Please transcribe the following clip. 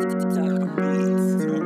Dr. Reeds.